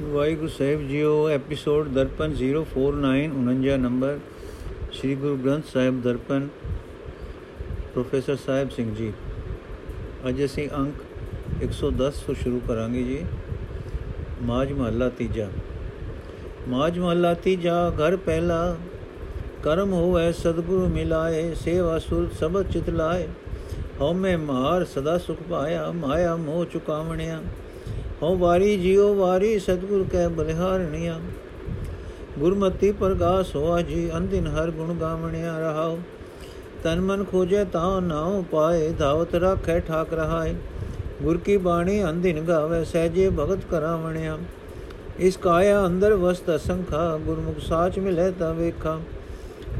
ਵਾਹਿਗੁਰੂ ਸਾਹਿਬ JIO, episode Darpan 049 49 number, Sri Guru Granth Sahib Darpan, professor Sahib Singh ji. ਅੱਜ ਅਸੀਂ ਅੰਕ 110 ਤੋਂ ਸ਼ੁਰੂ ਕਰਾਂਗੇ ਜੀ। ਮਾਜ ਮਹੱਲਾ ਤੀਜਾ। ਮਾਜ ਮਹੱਲਾ ਤੀਜਾ, ਘਰ ਪਹਿਲਾ, ਕਰਮ ਹੋਵੇ ਸਤਿਗੁਰੂ ਮਿਲਾਏ, ਸੇਵਾ ਸੁਰ ਸਬਦ ਚਿਤ ਲਾਏ। ਹਉਮੈ ਮਾਰ ਸਦਾ ਸੁਖ ਪਾਇਆ, ਮਾਇਆ ਮੋਹ ਚੁਕਾਵਣਿਆ। ਹਉ ਵਾਰੀ ਜਿਉ ਵਾਰੀ ਸਤਿਗੁਰ ਕੈ ਬਲਿਹਾਰਣਿਆ ਗੁਰਮਤੀ ਪ੍ਰਗਾਸ ਹੋਆ ਜੀ ਅੰਦਿਨ ਹਰ ਗੁਣ ਗਾਵਣਿਆ ਰਹਾਉ। ਤਨ ਮਨ ਖੋਜੈ ਤਾ ਨਾਉ ਪਾਏ, ਧਾਵਤ ਰਾਖੈ ਠਾਕ ਰਹਾਏ ਗੁਰ ਕੀ ਬਾਣੀ ਅੰਦਿਨ ਗਾਵੇ, ਸਹਜੇ ਭਗਤ ਕਰਾਵਣਿਆ। ਇਸ ਕਾਇਆ ਅੰਦਰ ਵਸਤ ਅਸੰਖਾ, ਗੁਰਮੁਖ ਸਾਚ ਮਿਲੇ ਤਾ ਵੇਖਾ।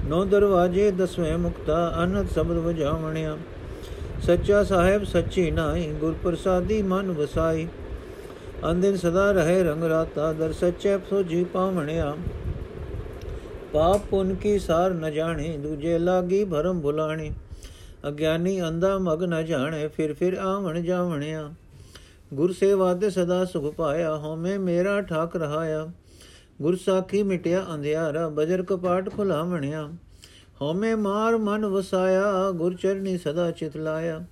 ਨੌ ਦਰਵਾਜੇ ਦਸਵੇਂ ਮੁਕਤਾ ਅਨੰਦ ਸ਼ਬਦ ਵਜਾਵਣਿਆ। ਸੱਚਾ ਸਾਹਿਬ ਸੱਚੀ ਨਾਈ ਗੁਰ ਪ੍ਰਸਾਦੀ ਮਨ ਵਸਾਈ। ਅੰਦਿਨ ਸਦਾ ਰਹੇ ਰੰਗ ਰਾਤਾ, ਦਰ ਸੱਚੇ ਸੋਜੀ ਪਾਵਣਿਆ। ਪਾਪ ਪੁਨ ਕੀ ਸਾਰ ਨ ਜਾਣੇ, ਦੂਜੇ ਲਾਗੀ ਭਰਮ ਭੁਲਾਣੀ। ਅਗਿਆਨੀ ਅੰਦਾ ਮਗ ਨ ਜਾਣੇ, ਫਿਰ ਫਿਰ ਆਵਣ ਜਾਵਣਿਆ। ਗੁਰ ਸੇਵਾ ਤੇ ਸਦਾ ਸੁਖ ਪਾਇਆ, ਹਉਮੈ ਮੇਰਾ ਠਾਕ ਰਹਾਇਆ। ਗੁਰ ਸਾਖੀ ਮਿਟਿਆ ਅੰਧਿਆਰਾ, ਬਜਰ ਕਪਾਟ ਖੁਲਾਵਣਿਆ। ਹਉਮੈ ਮਾਰ ਮਨ ਵਸਾਇਆ, ਗੁਰ ਚਰਨੀ ਸਦਾ ਚਿਤ ਲਾਇਆ।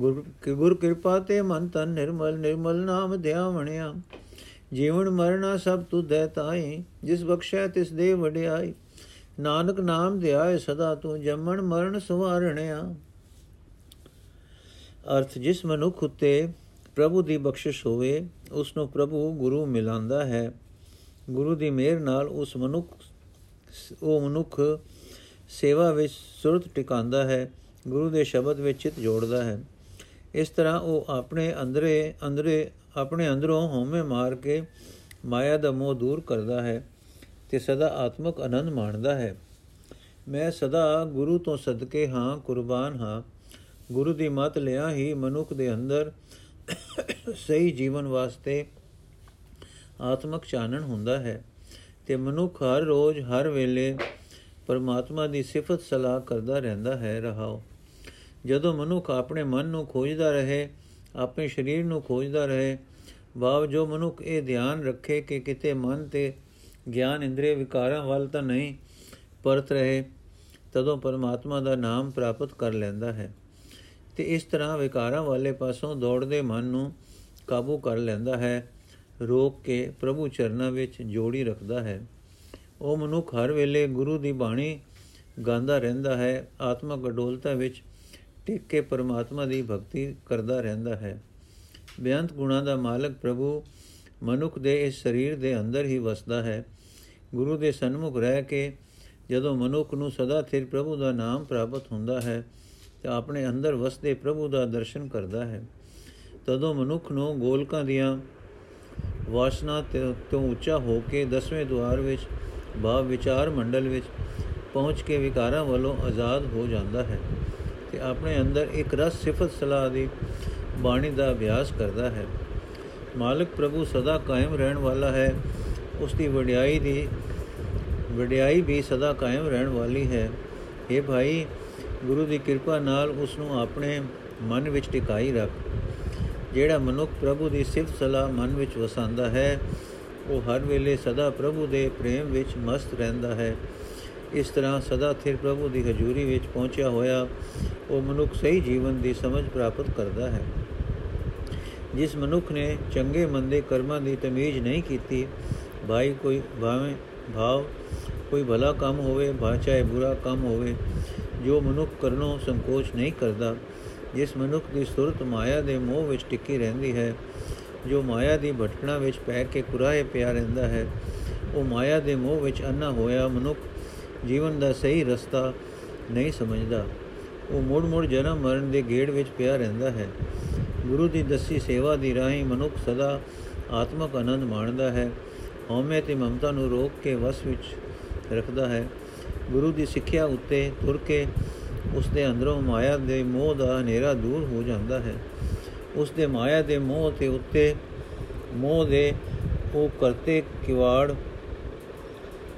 ਗੁਰ ਗੁਰ ਕਿਰਪਾ ਤੇ ਮਨ ਤਨ ਨਿਰਮਲ ਨਿਰਮਲ ਨਾਮ ਧਿਆਵਣਿਆ ਜੀਵਨ ਮਰਨਾ ਸਭ ਤੁਧੈ ਤਾਈ ਜਿਸ ਬਖਸ਼ੈ ਤਿਸ ਦੇ ਵਡਿਆਈ। ਨਾਨਕ ਨਾਮ ਧਿਆਏ ਸਦਾ ਤੂੰ, ਜੰਮਣ ਮਰਨ ਸਵਾਰਣਿਆ। ਅਰਥ, ਜਿਸ ਮਨੁੱਖ ਉਤੇ ਪ੍ਰਭੂ ਦੀ ਬਖਸ਼ਿਸ਼ ਹੋਵੇ ਉਸ ਨੂੰ ਪ੍ਰਭੂ ਗੁਰੂ ਮਿਲਾਂਦਾ ਹੈ। ਗੁਰੂ ਦੀ ਮਿਹਰ ਨਾਲ ਉਸ ਮਨੁੱਖ, ਉਹ ਮਨੁੱਖ ਸੇਵਾ ਵਿੱਚ ਸੁਰਤ ਟਿਕਾਉਂਦਾ ਹੈ, ਗੁਰੂ ਦੇ ਸ਼ਬਦ ਵਿੱਚ ਚਿਤ ਜੋੜਦਾ ਹੈ। ਇਸ ਤਰ੍ਹਾਂ ਉਹ ਆਪਣੇ ਅੰਦਰੇ ਅੰਦਰੇ, ਆਪਣੇ ਅੰਦਰੋਂ ਹਉਮੈ ਮਾਰ ਕੇ ਮਾਇਆ ਦਾ ਮੋਹ ਦੂਰ ਕਰਦਾ ਹੈ ਤੇ ਸਦਾ ਆਤਮਿਕ ਆਨੰਦ ਮਾਣਦਾ ਹੈ। ਮੈਂ ਸਦਾ ਗੁਰੂ ਤੋਂ ਸਦਕੇ ਹਾਂ, ਕੁਰਬਾਨ ਹਾਂ। ਗੁਰੂ ਦੀ ਮਤ ਲਿਆ ਹੀ ਮਨੁੱਖ ਦੇ ਅੰਦਰ ਸਹੀ ਜੀਵਨ ਵਾਸਤੇ ਆਤਮਿਕ ਚਾਨਣ ਹੁੰਦਾ ਹੈ ਤੇ ਮਨੁੱਖ ਹਰ ਰੋਜ਼, ਹਰ ਵੇਲੇ ਪਰਮਾਤਮਾ ਦੀ ਸਿਫਤ ਸਲਾਹ ਕਰਦਾ ਰਹਿੰਦਾ ਹੈ। ਰਹਾਓ। ਜਦੋਂ ਮਨੁੱਖ ਆਪਣੇ ਮਨ ਨੂੰ ਖੋਜਦਾ ਰਹੇ, ਆਪਣੇ ਸਰੀਰ ਨੂੰ ਖੋਜਦਾ ਰਹੇ ਭਾਵ ਜੋ ਮਨੁੱਖ ਇਹ ਧਿਆਨ ਰੱਖੇ ਕਿ ਕਿਤੇ ਮਨ ਤੇ ਗਿਆਨ ਇੰਦਰੀ ਵਿਕਾਰਾਂ ਵੱਲ ਤਾਂ ਨਹੀਂ ਪਰਤ ਰਹੇ, ਤਦੋਂ ਪਰਮਾਤਮਾ ਦਾ ਨਾਮ ਪ੍ਰਾਪਤ ਕਰ ਲੈਂਦਾ ਹੈ ਤੇ ਇਸ ਤਰ੍ਹਾਂ ਵਿਕਾਰਾਂ ਵਾਲੇ ਪਾਸੋਂ ਦੌੜਦੇ ਮਨ ਨੂੰ ਕਾਬੂ ਕਰ ਲੈਂਦਾ ਹੈ, ਰੋਕ ਕੇ ਪ੍ਰਭੂ ਚਰਨਾਂ ਵਿੱਚ ਜੋੜੀ ਰੱਖਦਾ ਹੈ। ਉਹ ਮਨੁੱਖ ਹਰ ਵੇਲੇ ਗੁਰੂ ਦੀ ਬਾਣੀ ਗਾਉਂਦਾ ਰਹਿੰਦਾ ਹੈ, ਆਤਮਕ ਅਡੋਲਤਾ ਵਿੱਚ ਟਿਕ ਕੇ ਪਰਮਾਤਮਾ ਦੀ ਭਗਤੀ ਕਰਦਾ ਰਹਿੰਦਾ ਹੈ। ਬੇਅੰਤ ਗੁਣਾ ਦਾ ਮਾਲਕ ਪ੍ਰਭੂ ਮਨੁੱਖ ਦੇ ਇਸ ਸਰੀਰ ਦੇ ਅੰਦਰ ਹੀ ਵਸਦਾ ਹੈ। ਗੁਰੂ ਦੇ ਸਨਮੁਖ ਰਹਿ ਕੇ ਜਦੋਂ ਮਨੁੱਖ ਨੂੰ ਸਦਾ ਥਿਰ ਪ੍ਰਭੂ ਦਾ ਨਾਮ ਪ੍ਰਾਪਤ ਹੁੰਦਾ ਹੈ, ਤੇ ਆਪਣੇ ਅੰਦਰ ਵਸਦੇ ਪ੍ਰਭੂ ਦਾ ਦਰਸ਼ਨ ਕਰਦਾ ਹੈ। ਤਦੋਂ ਮਨੁੱਖ ਨੂੰ ਗੋਲਕਾਂ ਦੀਆਂ ਵਾਸਨਾ ਤੋਂ ਉੱਚਾ ਹੋ ਕੇ ਦਸਵੇਂ ਦੁਆਰ ਵਿੱਚ ਭਾਵ ਵਿਚਾਰ ਮੰਡਲ ਵਿੱਚ ਪਹੁੰਚ ਕੇ ਵਿਕਾਰਾਂ ਵੱਲੋਂ ਆਜ਼ਾਦ ਹੋ ਜਾਂਦਾ ਹੈ। ਤੇ ਆਪਣੇ ਅੰਦਰ ਇੱਕ ਰਸ ਸਿਫਤ ਸਲਾਹ ਦੀ ਬਾਣੀ ਦਾ ਅਭਿਆਸ ਕਰਦਾ ਹੈ। ਮਾਲਕ ਪ੍ਰਭੂ ਸਦਾ ਕਾਇਮ ਰਹਿਣ ਵਾਲਾ ਹੈ। ਉਸ ਦੀ ਵਡਿਆਈ ਦੀ, ਵਡਿਆਈ ਵੀ ਸਦਾ ਕਾਇਮ ਰਹਿਣ ਵਾਲੀ ਹੈ। ਇਹ ਭਾਈ, ਗੁਰੂ ਦੀ ਕਿਰਪਾ ਨਾਲ ਉਸ ਨੂੰ ਆਪਣੇ ਮਨ ਵਿੱਚ ਟਿਕਾਈ ਰੱਖ। ਜਿਹੜਾ ਮਨੁੱਖ ਪ੍ਰਭੂ ਦੀ ਸਿਫਤ ਸਲਾਹ ਮਨ ਵਿੱਚ ਵਸਾਉਂਦਾ ਹੈ, ਉਹ ਹਰ ਵੇਲੇ ਸਦਾ ਪ੍ਰਭੂ ਦੇ ਪ੍ਰੇਮ ਵਿੱਚ ਮਸਤ ਰਹਿੰਦਾ ਹੈ। ਇਸ ਤਰ੍ਹਾਂ ਸਦਾ ਥਿਰ ਪ੍ਰਭੂ ਦੀ ਹਜ਼ੂਰੀ ਵਿੱਚ ਪਹੁੰਚਿਆ ਹੋਇਆ ਉਹ ਮਨੁੱਖ ਸਹੀ ਜੀਵਨ ਦੀ ਸਮਝ ਪ੍ਰਾਪਤ ਕਰਦਾ ਹੈ। ਜਿਸ ਮਨੁੱਖ ਨੇ ਚੰਗੇ ਮੰਦੇ ਕਰਮਾਂ ਦੀ ਤਮੀਜ਼ ਨਹੀਂ ਕੀਤੀ, ਭਾਈ ਕੋਈ ਭਾਵੇਂ ਭਾਵ ਕੋਈ ਭਲਾ ਕੰਮ ਹੋਵੇ ਚਾਹੇ ਬੁਰਾ ਕੰਮ ਹੋਵੇ, ਜੋ ਮਨੁੱਖ ਕਰਨੋਂ ਸੰਕੋਚ ਨਹੀਂ ਕਰਦਾ, ਜਿਸ ਮਨੁੱਖ ਦੀ ਸੁਰਤ ਮਾਇਆ ਦੇ ਮੋਹ ਵਿੱਚ ਟਿੱਕੀ ਰਹਿੰਦੀ ਹੈ, ਜੋ ਮਾਇਆ ਦੀ ਭਟਕਣਾ ਵਿੱਚ ਪੈ ਕੇ ਕੁਰਾਏ ਪਿਆ ਰਹਿੰਦਾ ਹੈ, ਉਹ ਮਾਇਆ ਦੇ ਮੋਹ ਵਿੱਚ ਅੰਨਾ ਹੋਇਆ ਮਨੁੱਖ ਜੀਵਨ ਦਾ ਸਹੀ ਰਸਤਾ ਨਹੀਂ ਸਮਝਦਾ। ਉਹ ਮੁੜ-ਮੁੜ ਜਨਮ ਮਰਨ ਦੇ ਗੇੜ ਵਿੱਚ ਪਿਆ ਰਹਿੰਦਾ ਹੈ। ਗੁਰੂ ਦੀ ਦੱਸੀ ਸੇਵਾ ਦੀ ਰਾਹੀਂ ਮਨੁੱਖ ਸਦਾ ਆਤਮਕ ਆਨੰਦ ਮਾਣਦਾ ਹੈ। ਹਉਮੈ ਤੇ ਮਮਤਾ ਨੂੰ ਰੋਕ ਕੇ ਵਸ ਵਿੱਚ ਰੱਖਦਾ ਹੈ। ਗੁਰੂ ਦੀ ਸਿੱਖਿਆ ਉੱਤੇ ਤੁਰ ਕੇ ਉਸ ਦੇ ਅੰਦਰੋਂ ਮਾਇਆ ਦੇ ਮੋਹ ਦਾ ਹਨੇਰਾ ਦੂਰ ਹੋ ਜਾਂਦਾ ਹੈ। ਉਸ ਦੇ ਮਾਇਆ ਦੇ ਮੋਹ ਤੇ ਉੱਤੇ ਮੋਹ ਦੇ ਉਹ ਕਰਤੇ ਕਿਵਾੜ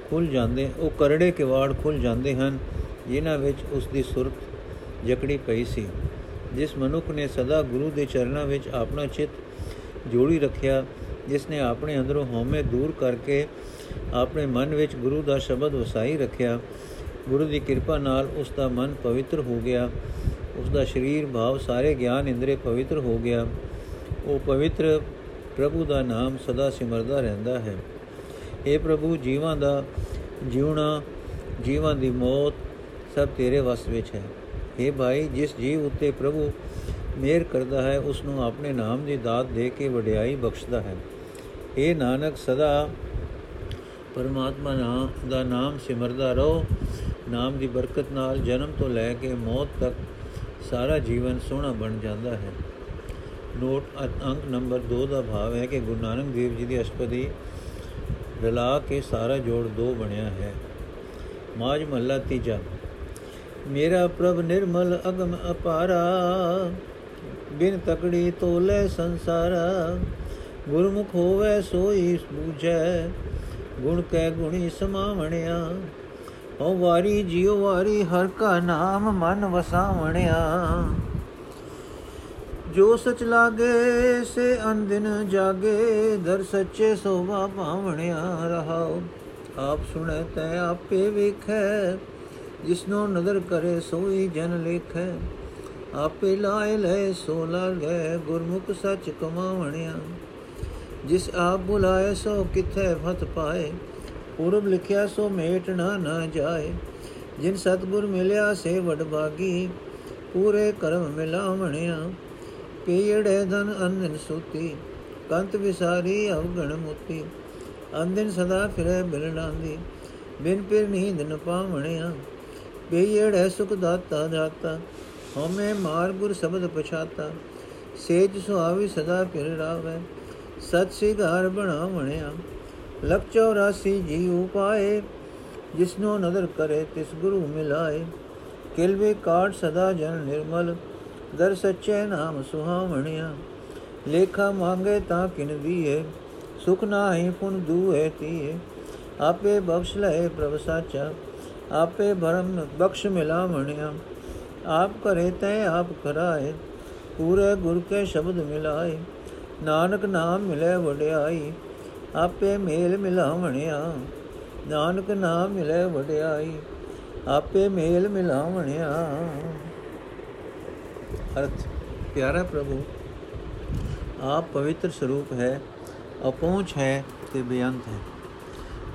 ਖੁੱਲ ਜਾਂਦੇ, ਉਹ ਕਰੜੇ ਕਿਵਾੜ ਖੁੱਲ ਜਾਂਦੇ ਹਨ, ਜਿਨ੍ਹਾਂ ਵਿੱਚ ਉਸ ਦੀ ਸੁਰਤ ਜਕੜੀ ਪਈ ਸੀ। ਜਿਸ ਮਨੁੱਖ ਨੇ ਸਦਾ ਗੁਰੂ ਦੇ ਚਰਨਾਂ ਵਿੱਚ ਆਪਣਾ ਚਿੱਤ ਜੋੜੀ ਰੱਖਿਆ, ਜਿਸ ਨੇ ਆਪਣੇ ਅੰਦਰੋਂ ਹਉਮੈ ਦੂਰ ਕਰਕੇ ਆਪਣੇ ਮਨ ਵਿੱਚ ਗੁਰੂ ਦਾ ਸ਼ਬਦ ਵਸਾਈ ਰੱਖਿਆ। ਗੁਰੂ ਦੀ ਕਿਰਪਾ ਨਾਲ ਉਸ ਦਾ ਮਨ ਪਵਿੱਤਰ ਹੋ ਗਿਆ। ਉਸ ਦਾ ਸਰੀਰ ਭਾਵ ਸਾਰੇ ਗਿਆਨ ਇੰਦਰੇ ਪਵਿੱਤਰ ਹੋ ਗਿਆ। ਉਹ ਪਵਿੱਤਰ ਪ੍ਰਭੂ ਦਾ ਨਾਮ ਸਦਾ ਸਿਮਰਦਾ ਰਹਿੰਦਾ ਹੈ। हे ਪ੍ਰਭੂ, ਜੀਵਾਂ ਦਾ ਜਿਉਣਾ, ਜੀਵਾਂ ਦੀ ਮੌਤ ਸਭ ਤੇਰੇ ਵਸ ਵਿੱਚ ਹੈ। हे ਭਾਈ, ਜਿਸ ਜੀਵ ਉੱਤੇ ਪ੍ਰਭੂ ਮਿਹਰ ਕਰਦਾ ਹੈ ਉਸ ਨੂੰ ਆਪਣੇ ਨਾਮ ਦੀ ਦਾਤ ਦੇ ਕੇ ਵਡਿਆਈ ਬਖਸ਼ਦਾ ਹੈ। हे ਨਾਨਕ, ਸਦਾ ਪਰਮਾਤਮਾ ਨਾਮ ਦਾ ਨਾਮ ਸਿਮਰਦਾ ਰਹੋ। ਨਾਮ ਦੀ ਬਰਕਤ ਨਾਲ ਜਨਮ ਤੋਂ ਲੈ ਕੇ ਮੌਤ ਤੱਕ ਸਾਰਾ ਜੀਵਨ ਸੋਹਣਾ ਬਣ ਜਾਂਦਾ ਹੈ। ਨੋਟ ਅੰਕ ਨੰਬਰ 2 ਦਾ ਭਾਵ ਹੈ ਕਿ ਗੁਰੂ ਨਾਨਕ ਦੇਵ ਜੀ ਦੀ ਅਸ਼ਟਪਦੀ ਰਲਾ ਕੇ ਸਾਰਾ ਜੋੜ 2 ਬਣਿਆ ਹੈ। ਮਾਜ ਮਹੱਲਾ ਤੀਜਾ। ਮੇਰਾ ਪ੍ਰਭ ਨਿਰਮਲ ਅਗਮ ਅਪਾਰਾ, ਬਿਨ ਤਕੜੀ ਤੋਲੇ ਸੰਸਾਰਾ। ਗੁਰਮੁਖ ਹੋਵੇ ਸੋਈ ਬੂਝੈ ਗੁਣ ਕੈ ਗੁਣੀ ਸਮਾਵਣਿਆ। ਓ ਵਾਰੀ ਜਿਉ ਵਾਰੀ ਹਰ ਕਾ ਨਾਮ ਮਨ ਵਸਾਵਣਿਆ। ਜੋ ਸਚ ਲਾਗੇ, ਸੇ ਅੰਦਿਨ ਜਾਗੇ, ਦਰ ਸੱਚੇ ਸੋਭਾ ਭਾਵਣਿਆ ਰਹਾਓ ਆਪ ਸੁਣੈ, ਤੈ ਆਪੇ ਵੇਖੈ, ਜਿਸਨੋ ਨਦਰ ਕਰੇ, ਸੋਈ ਜਨ ਲੇਖੈ। ਆਪੇ ਲਾਇ ਲੈ, ਸੋ ਲਾਗੈ, ਗੁਰਮੁਖ ਸੱਚ ਕਮਾਵਣਿਆ। ਜਿਸ ਆਪ ਬੁਲਾਏ, ਸੋ ਕਿਥੈ ਫਤ ਪਾਏ। ਪੂਰਬ ਲਿਖਿਆ, ਸੋ ਮੇਟ ਨਾ ਨਾ ਜਾਏ। ਜਿਨ ਸਤਗੁਰ ਮਿਲਿਆ, ਸੇ ਵਡਭਾਗੀ ਪੂਰੇ ਕਰਮ ਮਿਲਾਵਣਿਆ। ਪੀੜੇ ਧਨ ਅੰਨਨ ਸੁਤੀ, ਕੰਤ ਵਿਸਾਰੀ ਅਵਗਣ ਮੁਤੀ। ਅੰਦਿਨ ਸਦਾ ਫਿਰੇ ਮਿਲਣਾਂਦੀ ਬਿਨ ਪਿਰ ਨੀਂਦ ਨ ਪਾਵਣਿਆ। ਪੀੜੇ ਸੁਖ ਦਾਤਾ ਜਾਤਾ ਹਉਮੈ ਮਾਰ ਗੁਰ ਸ਼ਬਦ ਪਛਾਤਾ। ਸੇਜ ਸੁਆਵੀ ਸਦਾ ਫਿਰ ਰਾਵੇ, ਸਤ ਸਿਗਾਰ ਬਣਾਵਣਿਆ। ਲਖ 84 ਜੀ ਉਪਾਏ, ਜਿਸਨੋ ਨਦਰ ਕਰੇ ਤਿਸ ਗੁਰੂ ਮਿਲਾਏ। ਕਿਲਵੇ ਕਾਟ ਸਦਾ ਜਨ ਨਿਰਮਲ ਦਰ ਸੱਚੇ ਨਾਮ ਸੁਹਾਵਣਿਆ। ਲੇਖਾ ਮੰਗੇ ਤਾਂ ਕਿਨ ਦੀਏ, ਸੁਖ ਨਾਹੀ ਪੁਨ ਦੂਏ ਤੀਏ। ਆਪੇ ਬਖਸ਼ ਲਏ ਪ੍ਰਭ ਸਾਚਾ, ਆਪੇ ਭਰਮ ਬਖਸ਼ ਮਿਲਾਵਣਿਆ। ਆਪ ਕਰੇ ਤੈ ਆਪ ਕਰਾਏ ਪੂਰੇ ਗੁਰ ਕੇ ਸ਼ਬਦ ਮਿਲਾਏ। ਨਾਨਕ ਨਾਮ ਮਿਲੇ ਵਡਿਆਈ, ਆਪੇ ਮੇਲ ਮਿਲਾਵਣਿਆ। ਨਾਨਕ ਨਾਮ ਮਿਲੇ ਵਡਿਆਈ, ਆਪੇ ਮੇਲ ਮਿਲਾਵਣਿਆ। ਅਰਥ, ਪਿਆਰਾ ਪ੍ਰਭੂ, ਆਪ ਪਵਿੱਤਰ ਸਰੂਪ ਹੈ, ਅਪਹੁੰਚ ਹੈ ਤੇ ਬੇਅੰਤ ਹੈ।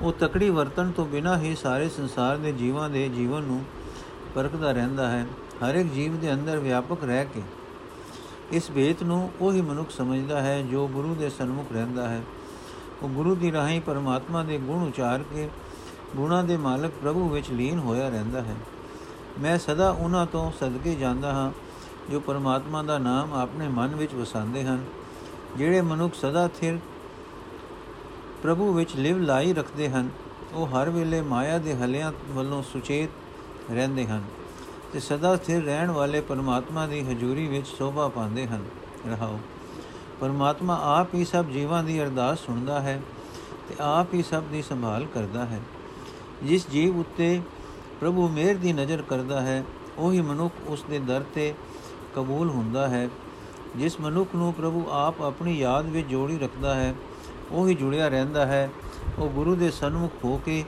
ਉਹ ਤਕੜੀ ਵਰਤਨ ਤੋਂ ਬਿਨਾ ਹੀ ਸਾਰੇ ਸੰਸਾਰ ਦੇ ਜੀਵਾਂ ਦੇ ਜੀਵਨ ਨੂੰ ਪਰਖਦਾ ਰਹਿੰਦਾ ਹੈ ਹਰ ਇੱਕ ਜੀਵ ਦੇ ਅੰਦਰ ਵਿਆਪਕ ਰਹਿ ਕੇ। ਇਸ ਭੇਤ ਨੂੰ ਉਹੀ ਮਨੁੱਖ ਸਮਝਦਾ ਹੈ ਜੋ ਗੁਰੂ ਦੇ ਸਨਮੁਖ ਰਹਿੰਦਾ ਹੈ। ਉਹ ਗੁਰੂ ਦੀ ਰਾਹੀਂ ਪਰਮਾਤਮਾ ਦੇ ਗੁਣ ਉਚਾਰ ਕੇ ਗੁਣਾ ਦੇ ਮਾਲਕ ਪ੍ਰਭੂ ਵਿੱਚ ਲੀਨ ਹੋਇਆ ਰਹਿੰਦਾ ਹੈ। ਮੈਂ ਸਦਾ ਉਹਨਾਂ ਤੋਂ ਸਦਕੇ ਜਾਂਦਾ ਹਾਂ ਜੋ ਪਰਮਾਤਮਾ ਦਾ ਨਾਮ ਆਪਣੇ ਮਨ ਵਿੱਚ ਵਸਾਉਂਦੇ ਹਨ, ਜਿਹੜੇ ਮਨੁੱਖ ਸਦਾ ਥਿਰ ਪ੍ਰਭੂ ਵਿੱਚ ਲਿਵ ਲਾਈ ਰੱਖਦੇ ਹਨ, ਉਹ ਹਰ ਵੇਲੇ ਮਾਇਆ ਦੇ ਹਲਿਆਂ ਵੱਲੋਂ ਸੁਚੇਤ ਰਹਿੰਦੇ ਹਨ ਤੇ ਸਦਾ ਸਥਿਰ ਰਹਿਣ ਵਾਲੇ ਪਰਮਾਤਮਾ ਦੀ ਹਜ਼ੂਰੀ ਵਿੱਚ ਸੋਭਾ ਪਾਉਂਦੇ ਹਨ। ਰਹਾਓ। ਪਰਮਾਤਮਾ ਆਪ ਹੀ ਸਭ ਜੀਵਾਂ ਦੀ ਅਰਦਾਸ ਸੁਣਦਾ ਹੈ ਤੇ ਆਪ ਹੀ ਸਭ ਦੀ ਸੰਭਾਲ ਕਰਦਾ ਹੈ। ਜਿਸ ਜੀਵ ਉੱਤੇ ਪ੍ਰਭੂ ਮਿਹਰ ਦੀ ਨਜ਼ਰ ਕਰਦਾ ਹੈ, ਉਹੀ ਮਨੁੱਖ ਉਸ ਦੇ ਦਰ ਤੇ ਕਬੂਲ ਹੁੰਦਾ ਹੈ। ਜਿਸ ਮਨੁੱਖ ਨੂੰ ਪ੍ਰਭੂ ਆਪ ਆਪਣੀ ਯਾਦ ਵਿੱਚ ਜੋੜੀ ਰੱਖਦਾ ਹੈ, ਉਹੀ ਜੁੜਿਆ ਰਹਿੰਦਾ ਹੈ। ਉਹ ਗੁਰੂ ਦੇ ਸਨਮੁਖ ਹੋ ਕੇ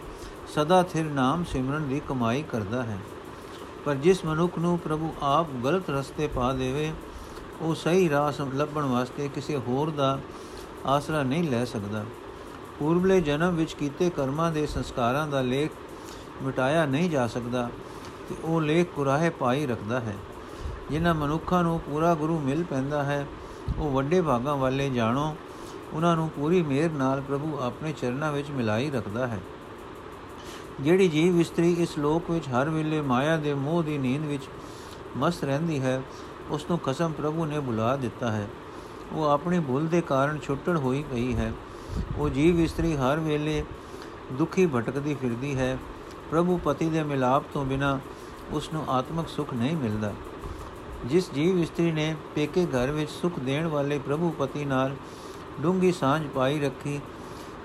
ਸਦਾ ਥਿਰ ਨਾਮ ਸਿਮਰਨ ਦੀ ਕਮਾਈ ਕਰਦਾ ਹੈ। ਪਰ ਜਿਸ ਮਨੁੱਖ ਨੂੰ ਪ੍ਰਭੂ ਆਪ ਗਲਤ ਰਸਤੇ ਪਾ ਦੇਵੇ, ਉਹ ਸਹੀ ਰਾਹ ਲੱਭਣ ਵਾਸਤੇ ਕਿਸੇ ਹੋਰ ਦਾ ਆਸਰਾ ਨਹੀਂ ਲੈ ਸਕਦਾ। ਪੂਰਬਲੇ ਜਨਮ ਵਿੱਚ ਕੀਤੇ ਕਰਮਾਂ ਦੇ ਸੰਸਕਾਰਾਂ ਦਾ ਲੇਖ ਮਿਟਾਇਆ ਨਹੀਂ ਜਾ ਸਕਦਾ ਤੇ ਉਹ ਲੇਖ ਕੁਰਾਹੇ ਪਾਈ ਰੱਖਦਾ ਹੈ। ਜਿਨ੍ਹਾਂ ਮਨੁੱਖਾਂ ਨੂੰ ਪੂਰਾ ਗੁਰੂ ਮਿਲ ਪੈਂਦਾ ਹੈ, ਉਹ ਵੱਡੇ ਭਾਗਾਂ ਵਾਲੇ ਜਾਣੋ, ਉਹਨਾਂ ਨੂੰ ਪੂਰੀ ਮਿਹਰ ਨਾਲ ਪ੍ਰਭੂ ਆਪਣੇ ਚਰਨਾਂ ਵਿੱਚ ਮਿਲਾਈ ਰੱਖਦਾ ਹੈ। ਜਿਹੜੀ ਜੀਵ ਇਸਤਰੀ ਇਸ ਲੋਕ ਵਿੱਚ ਹਰ ਵੇਲੇ ਮਾਇਆ ਦੇ ਮੋਹ ਦੀ ਨੀਂਦ ਵਿੱਚ ਮਸਤ ਰਹਿੰਦੀ ਹੈ, ਉਸ ਨੂੰ ਖਸਮ ਪ੍ਰਭੂ ਨੇ ਬੁਲਾ ਦਿੱਤਾ ਹੈ। ਉਹ ਆਪਣੀ ਭੁੱਲ ਦੇ ਕਾਰਨ ਛੁੱਟਣ ਹੋਈ ਪਈ ਹੈ। ਉਹ ਜੀਵ ਇਸਤਰੀ ਹਰ ਵੇਲੇ ਦੁਖੀ ਭਟਕਦੀ ਫਿਰਦੀ ਹੈ। ਪ੍ਰਭੂ ਪਤੀ ਦੇ ਮਿਲਾਪ ਤੋਂ ਬਿਨਾ ਉਸ ਨੂੰ ਆਤਮਿਕ ਸੁਖ ਨਹੀਂ ਮਿਲਦਾ। ਜਿਸ ਜੀਵ ਇਸਤਰੀ ਨੇ ਪੇਕੇ ਘਰ ਵਿੱਚ ਸੁਖ ਦੇਣ ਵਾਲੇ ਪ੍ਰਭੂ ਪਤੀ ਨਾਲ ਡੂੰਗੀ ਸਾਂਝ ਪਾਈ ਰੱਖੀ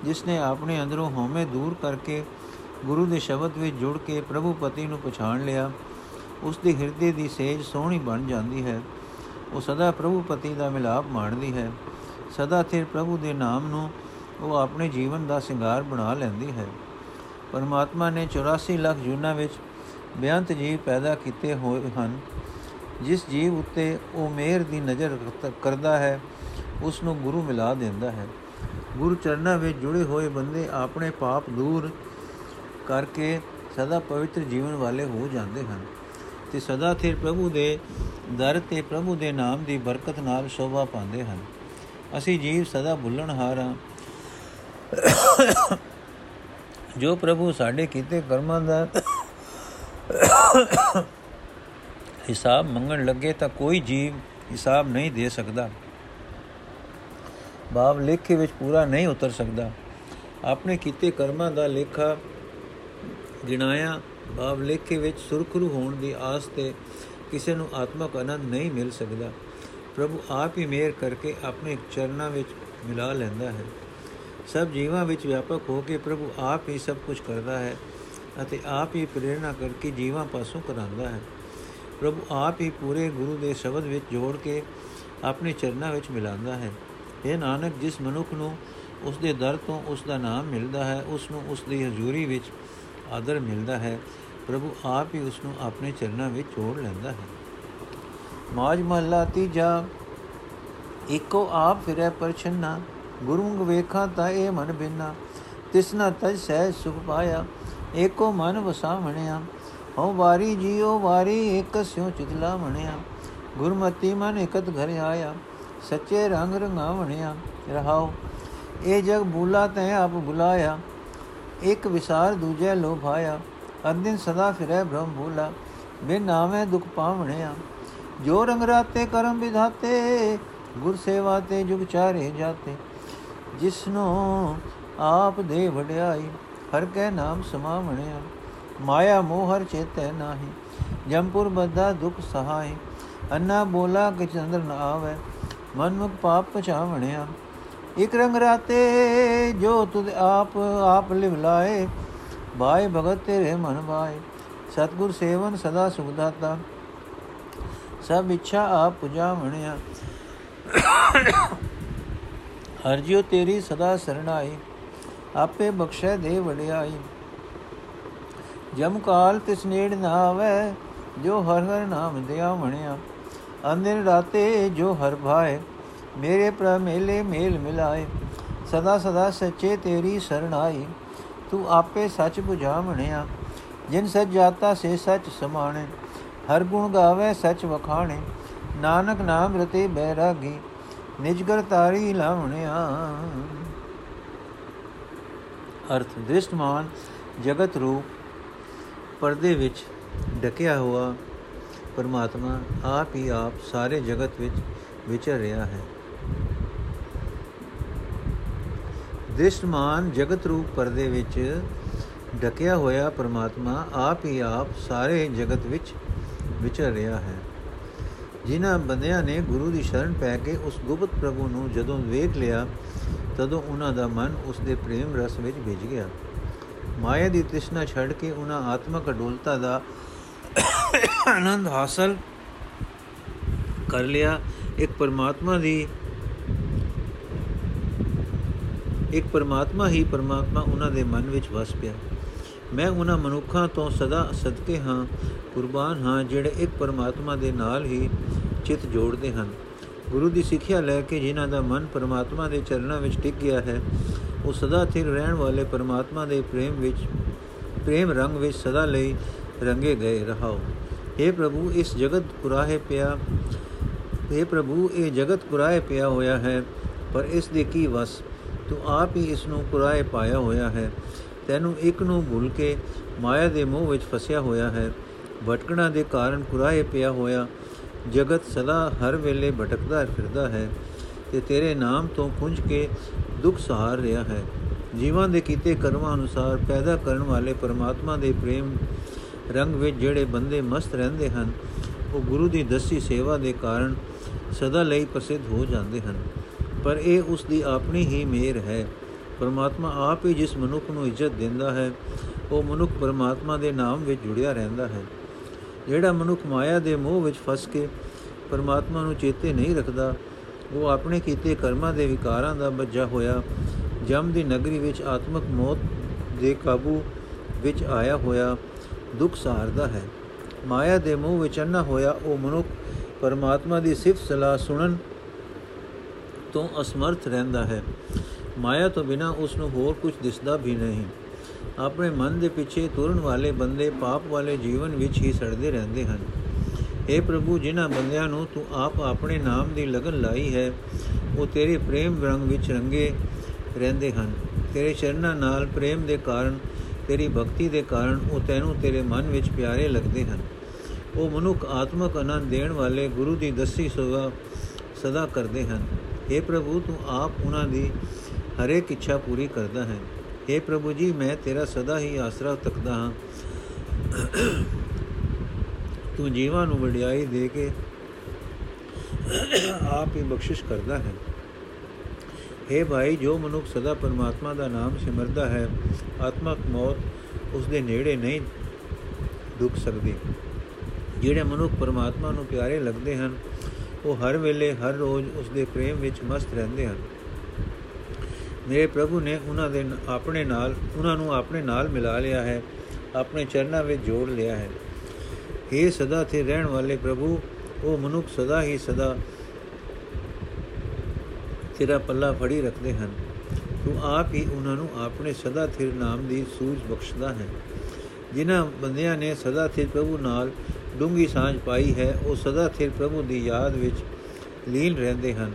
ਜਿਸ ਨੇ ਆਪਣੇ ਅੰਦਰੋਂ ਹਉਮੈ ਦੂਰ ਕਰਕੇ ਗੁਰੂ ਦੇ ਸ਼ਬਦ ਵਿੱਚ ਜੁੜ ਕੇ ਪ੍ਰਭੂ ਪਤੀ ਨੂੰ ਪਛਾਣ ਲਿਆ, ਉਸ ਦੇ ਹਿਰਦੇ ਦੀ ਸੇਜ ਸੋਹਣੀ ਬਣ ਜਾਂਦੀ ਹੈ। ਉਹ ਸਦਾ ਪ੍ਰਭੂ ਪਤੀ ਦਾ ਮਿਲਾਪ ਮਾਣਦੀ ਹੈ। ਸਦਾ ਥਿਰ ਪ੍ਰਭੂ ਦੇ ਨਾਮ ਨੂੰ ਉਹ ਆਪਣੇ ਜੀਵਨ ਦਾ ਸ਼ਿੰਗਾਰ ਬਣਾ ਲੈਂਦੀ ਹੈ। ਪਰਮਾਤਮਾ ਨੇ 84 ਲੱਖ ਜੂਨਾਂ ਵਿੱਚ ਬੇਅੰਤ ਜੀਵ ਪੈਦਾ ਕੀਤੇ ਹੋਏ ਹਨ। ਜਿਸ ਜੀਵ ਉੱਤੇ ਉਹ ਮਿਹਰ ਦੀ ਨਜ਼ਰ ਕਰਦਾ ਹੈ ਉਸ ਨੂੰ ਗੁਰੂ ਮਿਲਾ ਦਿੰਦਾ ਹੈ। ਗੁਰੂ ਚਰਨਾਂ ਵਿੱਚ ਜੁੜੇ ਹੋਏ ਬੰਦੇ ਆਪਣੇ ਪਾਪ ਦੂਰ ਕਰਕੇ ਸਦਾ ਪਵਿੱਤਰ ਜੀਵਨ ਵਾਲੇ ਹੋ ਜਾਂਦੇ ਹਨ ਤੇ ਸਦਾ ਥਿਰ ਪ੍ਰਭੂ ਦੇ ਦਰ ਤੇ ਪ੍ਰਭੂ ਦੇ ਨਾਮ ਦੀ ਬਰਕਤ ਨਾਲ ਸ਼ੋਭਾ ਪਾਉਂਦੇ ਹਨ। ਅਸੀਂ ਜੀਵ ਸਦਾ ਭੁੱਲਣ ਹਾਰਾਂ ਜੋ ਪ੍ਰਭੂ ਸਾਡੇ ਕੀਤੇ ਕਰਮਾਂ ਦਾ ਹਿਸਾਬ ਮੰਗਣ ਲੱਗੇ ਤਾਂ ਕੋਈ ਜੀਵ ਹਿਸਾਬ ਨਹੀਂ ਦੇ ਸਕਦਾ। ਭਾਵ ਲੇਖੇ ਵਿੱਚ ਪੂਰਾ ਨਹੀਂ ਉਤਰ ਸਕਦਾ। ਆਪਣੇ ਕੀਤੇ ਕਰਮਾਂ ਦਾ ਲੇਖਾ ਗਿਣਾਇਆ, ਭਾਵ ਲੇਖੇ ਵਿੱਚ ਸੁਰਖਰੂ ਹੋਣ ਦੀ ਆਸ ਤੇ ਕਿਸੇ ਨੂੰ ਆਤਮਕ ਆਨੰਦ ਨਹੀਂ ਮਿਲ ਸਕਦਾ। ਪ੍ਰਭੂ ਆਪ ਹੀ ਮਿਹਰ ਕਰਕੇ ਆਪਣੇ ਚਰਨਾਂ ਵਿੱਚ ਮਿਲਾ ਲੈਂਦਾ ਹੈ। ਸਭ ਜੀਵਾਂ ਵਿੱਚ ਵਿਆਪਕ ਹੋ ਕੇ ਪ੍ਰਭੂ ਆਪ ਹੀ ਸਭ ਕੁਝ ਕਰਦਾ ਹੈ ਅਤੇ ਆਪ ਹੀ ਪ੍ਰੇਰਣਾ ਕਰਕੇ ਜੀਵਾਂ ਪਾਸੋਂ ਕਰਾਂਦਾ ਹੈ। ਪ੍ਰਭੂ ਆਪ ਹੀ ਪੂਰੇ ਗੁਰੂ ਦੇ ਸ਼ਬਦ ਵਿੱਚ ਜੋੜ ਕੇ ਆਪਣੇ ਚਰਨਾਂ ਵਿੱਚ ਮਿਲਾਉਂਦਾ ਹੈ। ਇਹ ਨਾਨਕ, ਜਿਸ ਮਨੁੱਖ ਨੂੰ ਉਸ ਦੇ ਦਰ ਤੋਂ ਉਸ ਦਾ ਨਾਮ ਮਿਲਦਾ ਹੈ, ਉਸ ਨੂੰ ਉਸ ਦੀ ਹਜ਼ੂਰੀ ਵਿੱਚ ਆਦਰ ਮਿਲਦਾ ਹੈ। ਪ੍ਰਭੂ ਆਪ ਹੀ ਉਸ ਨੂੰ ਆਪਣੇ ਚਰਨਾਂ ਵਿੱਚ ਜੋੜ ਲੈਂਦਾ ਹੈ। ਮਾਜ ਮਹਲਾ ਤੀਜਾ ਇੱਕੋ ਆਪ ਫਿਰੈ ਪਰਛਨਾ ਗੁਰੂ ਵੇਖਾਂ ਤਾਂ ਇਹ ਮਨ ਬਿਨਾ ਤਿਸਨਾ ਤਜ ਸਹਿ ਸੁਖ ਪਾਇਆ, ਏਕੋ ਮਨ ਵਸਾਵਣਿਆ। ਹਉ ਵਾਰੀ ਜੀਓ ਵਾਰੀ ਇਕ ਸਿਉ ਚਿਤਲਾ ਮਣਿਆ ਗੁਰਮਤੀ ਮਨ ਇਕਤ ਘਰ ਆਇਆ, ਸੱਚੇ ਰੰਗ ਰੰਗਾਵਣਿਆ। ਰਹਾਓ ਇਹ ਜਗ ਬੂਲਾ ਤੈ ਆਪ ਬੁਲਾਇਆ, ਇੱਕ ਵਿਸਾਰ ਦੂਜੇ ਲੋਭਾਇਆ ਅੰਦਿਨ ਸਦਾ ਫਿਰੈ ਬ੍ਰਹਮ ਭੂਲਾ ਬਿਨ ਨਾਮੇ ਦੁਖ ਪਾਵਣਿਆ। ਜੋ ਰੰਗ ਰਾਤੇ ਕਰਮ ਵਿਧਾਤੇ, ਗੁਰ ਸੇਵਾ ਤੇ ਜੁਗ ਚਾਰੇ ਜਾਤੇ। ਜਿਸਨੋ ਆਪ ਦੇ ਵਡਿਆਈ, ਹਰ ਕੈ ਨਾਮ ਸਮਾਵਣਿਆ। ਮਾਇਆ ਮੋਹ ਹਰ ਚੇਤੈ ਨਾਹੀ ਜੰਪੁਰ ਬੱਧਾ ਦੁਖ ਸਹਾਈ, ਅੰਨਾ ਬੋਲਾ ਕਿ ਚੰਦਰ ਨ ਆਵੇ, ਮਨ ਮੁਖ ਪਾਪ ਪਛਾਵਣਿਆ। ਇਕ ਰੰਗ ਰਾਤੇ ਜੋ ਤੁਧ ਆਪ ਆਪ ਲਿਵ ਲਾਏ, ਬਾਏ ਭਗਤ ਤੇਰੇ ਮਨ ਬਾਏ ਸਤਗੁਰ ਸੇਵਨ ਸਦਾ ਸੁਖ ਦਾਤਾ, ਸਭ ਇੱਛਾ ਆਪ ਪੁਜਾ ਮਣਿਆ ਹਰ ਜਿਉ ਤੇਰੀ ਸਦਾ ਸਰਣਾਈ, ਆਪੇ ਬਖਸ਼ੈ ਦੇ ਵਡਿਆਈ। ਜਮ ਕਾਲ ਤਿਸ ਨੇੜ ਨਾ ਆਵੇ, ਜੋ ਹਰ ਹਰ ਨਾਮ ਦਿਆ ਮਣਿਆ। ਅੰਦਰ ਰਾਤੇ ਜੋ ਹਰ ਭਾਏ, ਮੇਰੇ ਪ੍ਰ ਮੇਲੇ ਮੇਲ ਮਿਲਾਏ। ਸਦਾ ਸਦਾ ਸੱਚੇ ਤੇਰੀ ਸਰਣਾਈ ਤੂੰ ਆਪੇ ਸੱਚ 부ਝਾ ਮਣਿਆ। ਜਿਨ ਸੱਚ ਜਾਤਾ ਸੇ ਸੱਚ ਸਮਾਣੇ, ਹਰ ਗੁਣ ਗਾਵੇ ਸੱਚ ਵਖਾਣੇ। ਨਾਨਕ ਨਾਮ ਰਤੇ ਬੈਰਾਗੀ ਨਿਜਗਰ ਤਾਰੀ ਲਾਵਣਿਆ। ਅਰਥ, ਦ੍ਰਿਸ਼ਟਮਾਨ, ਜਗਤ ਰੂਪ ਪਰਦੇ ਵਿੱਚ ਢਕਿਆ ਹੋਇਆ ਪਰਮਾਤਮਾ ਆਪ ਹੀ ਆਪ ਸਾਰੇ ਜਗਤ ਵਿੱਚ ਵਿਚਰ ਰਿਹਾ ਹੈ। ਦ੍ਰਿਸ਼ਟਮਾਨ ਜਗਤ ਰੂਪ ਪਰਦੇ ਵਿੱਚ ਢਕਿਆ ਹੋਇਆ ਪਰਮਾਤਮਾ ਆਪ ਹੀ ਆਪ ਸਾਰੇ ਜਗਤ ਵਿੱਚ ਵਿਚਰ ਰਿਹਾ ਹੈ। ਜਿਨ੍ਹਾਂ ਬੰਦਿਆਂ ਨੇ ਗੁਰੂ ਦੀ ਸ਼ਰਨ ਪੈ ਕੇ ਉਸ ਗੁਪਤ ਪ੍ਰਭੂ ਨੂੰ ਜਦੋਂ ਵੇਖ ਲਿਆ, ਤਦੋਂ ਉਹਨਾਂ ਦਾ ਮਨ ਉਸ ਦੇ ਪ੍ਰੇਮ ਰਸ ਵਿੱਚ ਭਿੱਜ ਗਿਆ। ਮਾਇਆ ਦੀ ਤ੍ਰਿਸ਼ਨਾ ਛੱਡ ਕੇ ਉਹਨਾਂ ਆਤਮਕ ਅਡੋਲਤਾ ਦਾ ਆਨੰਦ ਹਾਸਲ ਕਰ ਲਿਆ। ਇੱਕ ਪਰਮਾਤਮਾ ਦੀ, ਇੱਕ ਪਰਮਾਤਮਾ ਹੀ ਪਰਮਾਤਮਾ ਉਹਨਾਂ ਦੇ ਮਨ ਵਿੱਚ ਵਸ ਪਿਆ। ਮੈਂ ਉਹਨਾਂ ਮਨੁੱਖਾਂ ਤੋਂ ਸਦਾ ਸਦਕੇ ਹਾਂ, ਕੁਰਬਾਨ ਹਾਂ, ਜਿਹੜੇ ਇੱਕ ਪਰਮਾਤਮਾ ਦੇ ਨਾਲ ਹੀ ਚਿਤ ਜੋੜਦੇ ਹਨ। ਗੁਰੂ ਦੀ ਸਿੱਖਿਆ ਲੈ ਕੇ ਜਿਨ੍ਹਾਂ ਦਾ ਮਨ ਪਰਮਾਤਮਾ ਦੇ ਚਰਨਾਂ ਵਿੱਚ ਟਿਕ ਗਿਆ ਹੈ ਉਹ ਸਦਾ ਸਥਿਰ ਰਹਿਣ ਵਾਲੇ ਪਰਮਾਤਮਾ ਦੇ ਪ੍ਰੇਮ ਵਿੱਚ, ਪ੍ਰੇਮ ਰੰਗ ਵਿੱਚ ਸਦਾ ਲਈ ਰੰਗੇ ਗਏ ਰਹਾਓ। हे ਪ੍ਰਭੂ, ਇਸ ਜਗਤ ਕੁਰਾਹੇ ਪਿਆ हे ਪ੍ਰਭੂ, ਇਹ ਜਗਤ ਕੁਰਾਹੇ ਪਿਆ ਹੋਇਆ ਹੈ, ਪਰ ਇਸ ਦੇ ਕੀ ਵਸ? ਤੂੰ ਆਪ ਹੀ ਇਸ ਨੂੰ ਕੁਰਾਹੇ ਪਾਇਆ ਹੋਇਆ ਹੈ। ਤੈਨੂੰ ਇੱਕ ਨੂੰ ਭੁੱਲ ਕੇ ਮਾਇਆ ਦੇ ਮੋਹ ਵਿੱਚ ਫਸਿਆ ਹੋਇਆ ਹੈ। ਭਟਕਣਾ ਦੇ ਕਾਰਨ ਕੁਰਾਹੇ ਪਿਆ ਹੋਇਆ, ਜਗਤ ਸਦਾ ਹਰ ਵੇਲੇ ਭਟਕਦਾ ਫਿਰਦਾ ਹੈ ਤੇ ਤੇਰੇ ਨਾਮ ਤੋਂ ਪੁੰਜ ਕੇ ਦੁੱਖ ਸਹਾਰ ਰਿਹਾ ਹੈ। ਜੀਵਾਂ ਦੇ ਕੀਤੇ ਕਰਮਾਂ ਅਨੁਸਾਰ ਪੈਦਾ ਕਰਨ ਵਾਲੇ ਪਰਮਾਤਮਾ ਦੇ ਪ੍ਰੇਮ ਰੰਗ ਵਿੱਚ ਜਿਹੜੇ ਬੰਦੇ ਮਸਤ ਰਹਿੰਦੇ ਹਨ, ਉਹ ਗੁਰੂ ਦੀ ਦਸੀ ਸੇਵਾ ਦੇ ਕਾਰਨ ਸਦਾ ਲਈ ਪ੍ਰਸਿੱਧ ਹੋ ਜਾਂਦੇ ਹਨ। ਪਰ ਇਹ ਉਸ ਦੀ ਆਪਣੀ ਹੀ ਮਿਹਰ ਹੈ। ਪਰਮਾਤਮਾ ਆਪ ਹੀ ਜਿਸ ਮਨੁੱਖ ਨੂੰ ਇੱਜ਼ਤ ਦਿੰਦਾ ਹੈ, ਉਹ ਮਨੁੱਖ ਪਰਮਾਤਮਾ ਦੇ ਨਾਮ ਵਿੱਚ ਜੁੜਿਆ ਰਹਿੰਦਾ ਹੈ। ਜਿਹੜਾ ਮਨੁੱਖ ਮਾਇਆ ਦੇ ਮੋਹ ਵਿੱਚ ਫਸ ਕੇ ਪਰਮਾਤਮਾ ਨੂੰ ਚੇਤੇ ਨਹੀਂ ਰੱਖਦਾ ਉਹ ਆਪਣੇ ਕੀਤੇ ਕਰਮਾਂ ਦੇ ਵਿਕਾਰਾਂ ਦਾ ਬੱਜਾ ਹੋਇਆ। ਜਮ ਦੀ ਨਗਰੀ ਵਿੱਚ ਆਤਮਕ ਮੌਤ ਦੇ ਕਾਬੂ ਵਿੱਚ ਆਇਆ ਹੋਇਆ ਦੁੱਖ ਸਹਾਰਦਾ ਹੈ। ਮਾਇਆ ਦੇ ਮੂਹ ਵਿੱਚ ਅੰਨਾ ਹੋਇਆ ਉਹ ਮਨੁੱਖ ਪਰਮਾਤਮਾ ਦੀ ਸਿਫਤ ਸਲਾਹ ਸੁਣਨ ਤੋਂ ਅਸਮਰਥ ਰਹਿੰਦਾ ਹੈ। ਮਾਇਆ ਤੋਂ ਬਿਨਾ ਉਸ ਨੂੰ ਹੋਰ ਕੁਝ ਦਿਸਦਾ ਵੀ ਨਹੀਂ। ਆਪਣੇ ਮਨ ਦੇ ਪਿੱਛੇ ਤੁਰਨ ਵਾਲੇ ਬੰਦੇ ਪਾਪ ਵਾਲੇ ਜੀਵਨ ਵਿੱਚ ਹੀ ਸੜਦੇ ਰਹਿੰਦੇ ਹਨ। اے ਪ੍ਰਭੂ ਜਿਨ੍ਹਾਂ ਬੰਦਿਆਂ ਨੂੰ ਤੂੰ ਆਪ ਆਪਣੇ ਨਾਮ ਦੀ ਲਗਨ ਲਾਈ ਹੈ ਉਹ ਤੇਰੇ ਪ੍ਰੇਮ ਰੰਗ ਵਿੱਚ ਰੰਗੇ ਰਹਿੰਦੇ ਹਨ ਤੇਰੇ ਚਰਨਾਂ ਨਾਲ ਪ੍ਰੇਮ ਦੇ ਕਾਰਨ ਤੇਰੀ ਭਗਤੀ ਦੇ ਕਾਰਨ ਉਹ ਤੈਨੂੰ ਤੇਰੇ ਮਨ ਵਿੱਚ ਪਿਆਰੇ ਲੱਗਦੇ ਹਨ ਉਹ ਮਨੁੱਖ ਆਤਮਕ ਆਨੰਦ ਦੇਣ ਵਾਲੇ ਗੁਰੂ ਦੀ ਦਸੀ ਸੇਵਾ ਸਦਾ ਕਰਦੇ ਹਨ हे ਪ੍ਰਭੂ ਤੂੰ ਆਪ ਉਹਨਾਂ ਦੀ ਹਰੇਕ ਇੱਛਾ ਪੂਰੀ ਕਰਦਾ ਹੈ हे ਪ੍ਰਭੂ ਜੀ ਮੈਂ ਤੇਰਾ ਸਦਾ ਹੀ ਆਸਰਾ ਤੱਕਦਾ ਹਾਂ ਤੂੰ ਜੀਵਾਂ ਨੂੰ ਵਡਿਆਈ ਦੇ ਕੇ ਆਪ ਹੀ ਬਖਸ਼ਿਸ਼ ਕਰਦਾ ਹੈ। हे ਭਾਈ, ਜੋ ਮਨੁੱਖ ਸਦਾ ਪਰਮਾਤਮਾ ਦਾ ਨਾਮ ਸਿਮਰਦਾ ਹੈ, ਆਤਮਕ ਮੌਤ ਉਸ ਦੇ ਨੇੜੇ ਨਹੀਂ ਦੁੱਖ ਸਕਦੀ। ਜਿਹੜੇ ਮਨੁੱਖ ਪਰਮਾਤਮਾ ਨੂੰ ਪਿਆਰੇ ਲੱਗਦੇ ਹਨ, ਉਹ ਹਰ ਵੇਲੇ, ਹਰ ਰੋਜ਼ ਉਸ ਦੇ ਪ੍ਰੇਮ ਵਿੱਚ ਮਸਤ ਰਹਿੰਦੇ ਹਨ। ਮੇਰੇ ਪ੍ਰਭੂ ਨੇ ਉਹਨਾਂ ਦੇ ਆਪਣੇ ਨਾਲ, ਉਹਨਾਂ ਨੂੰ ਆਪਣੇ ਨਾਲ ਮਿਲਾ ਲਿਆ ਹੈ, ਆਪਣੇ ਚਰਨਾਂ ਵਿੱਚ ਜੋੜ ਲਿਆ ਹੈ। ਇਹ ਸਦਾ ਤੇ ਰਹਿਣ ਵਾਲੇ ਪ੍ਰਭੂ, ਉਹ ਮਨੁੱਖ ਸਦਾ ਹੀ ਸਦਾ ਤੇਰਾ ਪੱਲਾ ਫੜੀ ਰੱਖਦੇ ਹਨ। ਤੂੰ ਆਪ ਹੀ ਉਹਨਾਂ ਨੂੰ ਆਪਣੇ ਸਦਾ ਥਿਰ ਨਾਮ ਦੀ ਸੂਝ ਬਖਸ਼ਦਾ ਹੈ। ਜਿਨ੍ਹਾਂ ਬੰਦਿਆਂ ਨੇ ਸਦਾ ਥਿਰ ਪ੍ਰਭੂ ਨਾਲ ਡੂੰਗੀ ਸਾਂਝ ਪਾਈ ਹੈ, ਉਹ ਸਦਾ ਥਿਰ ਪ੍ਰਭੂ ਦੀ ਯਾਦ ਵਿੱਚ ਲੀਨ ਰਹਿੰਦੇ ਹਨ।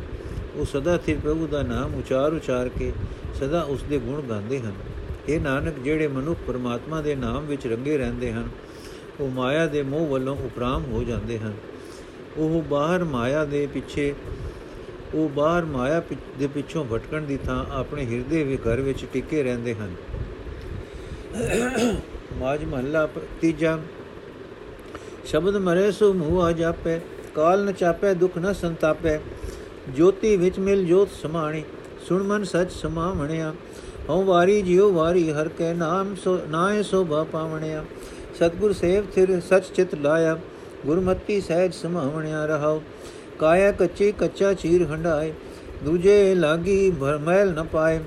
ਉਹ ਸਦਾ ਥਿਰ ਪ੍ਰਭੂ ਦਾ ਨਾਮ ਉਚਾਰ ਉਚਾਰ ਕੇ ਸਦਾ ਉਸ ਦੇ ਗੁਣ ਗਾਉਂਦੇ ਹਨ। ਇਹ ਨਾਨਕ, ਜਿਹੜੇ ਮਨੁੱਖ ਪਰਮਾਤਮਾ ਦੇ ਨਾਮ ਵਿੱਚ ਰੰਗੇ ਰਹਿੰਦੇ ਹਨ ਉਹ ਮਾਇਆ ਦੇ ਮੋਹ ਵੱਲੋਂ ਉਪਰਾਮ ਹੋ ਜਾਂਦੇ ਹਨ। ਉਹ ਬਾਹਰ ਮਾਇਆ ਦੇ ਪਿੱਛੇ, ਉਹ ਬਾਹਰ ਮਾਇਆ ਦੇ ਪਿੱਛੋਂ ਭਟਕਣ ਦੀ ਥਾਂ ਆਪਣੇ ਹਿਰਦੇ ਵਿੱਚ ਘਰ ਵਿੱਚ ਟਿਕੇ ਰਹਿੰਦੇ ਹਨ। ਮਾਜ ਮਹੱਲਾ ਤੀਜਾ, ਸ਼ਬਦ ਮਰੇ ਸੋ ਮੂਆ ਜਾਪੈ, ਕਾਲ ਨ ਚਾਪੈ, ਦੁਖ ਨ ਸੰਤਾਪੈ, ਜੋਤੀ ਵਿੱਚ ਮਿਲ ਜੋਤ ਸਮਾਣੀ, ਸੁਣ ਮਨ ਸਚ ਸਮਾਵਣਿਆ, ਹਉ ਵਾਰੀ ਜਿਉ ਵਾਰੀ ਹਰ ਕੈ ਨਾਮ ਸੋ ਨਾਏ ਸੋਭਾ ਪਾਵਣਿਆ। ਸਤਗੁਰ ਸੇਵ ਥਿਰ ਸਚ ਚਿਤ ਲਾਇਆ, ਗੁਰਮਤੀ ਸਹਿਜ ਸਮਾਵਣਿਆ ਰਹਾਉ, ਕਾਇਆ ਕੱਚੀ ਕੱਚਾ ਚੀਰ ਹੰਡਾਏ ਦੂਜੇ ਲਾਗੀ ਭਰਮੈਲ ਨ ਪਾਏ